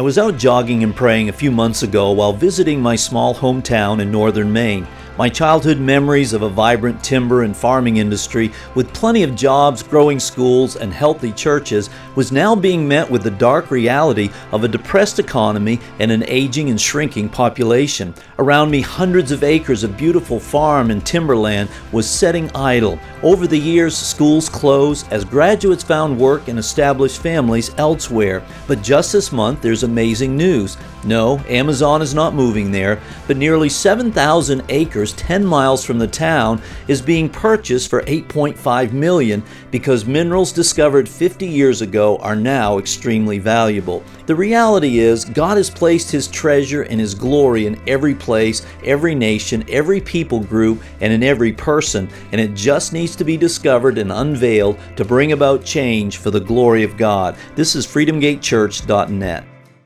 I was out jogging and praying a few months ago while visiting my small hometown in northern Maine. My childhood memories of a vibrant timber and farming industry with plenty of jobs, growing schools, and healthy churches was now being met with the dark reality of a depressed economy and an aging and shrinking population. Around me, hundreds of acres of beautiful farm and timberland was setting idle. Over the years, schools closed as graduates found work and established families elsewhere. But just this month, there's amazing news. No, Amazon is not moving there, but nearly 7,000 acres 10 miles from the town is being purchased for 8.5 million because minerals discovered 50 years ago are now extremely valuable. The reality is God has placed his treasure and his glory in every place, every nation, every people group, and in every person, and it just needs to be discovered and unveiled to bring about change for the glory of God. This is freedomgatechurch.net.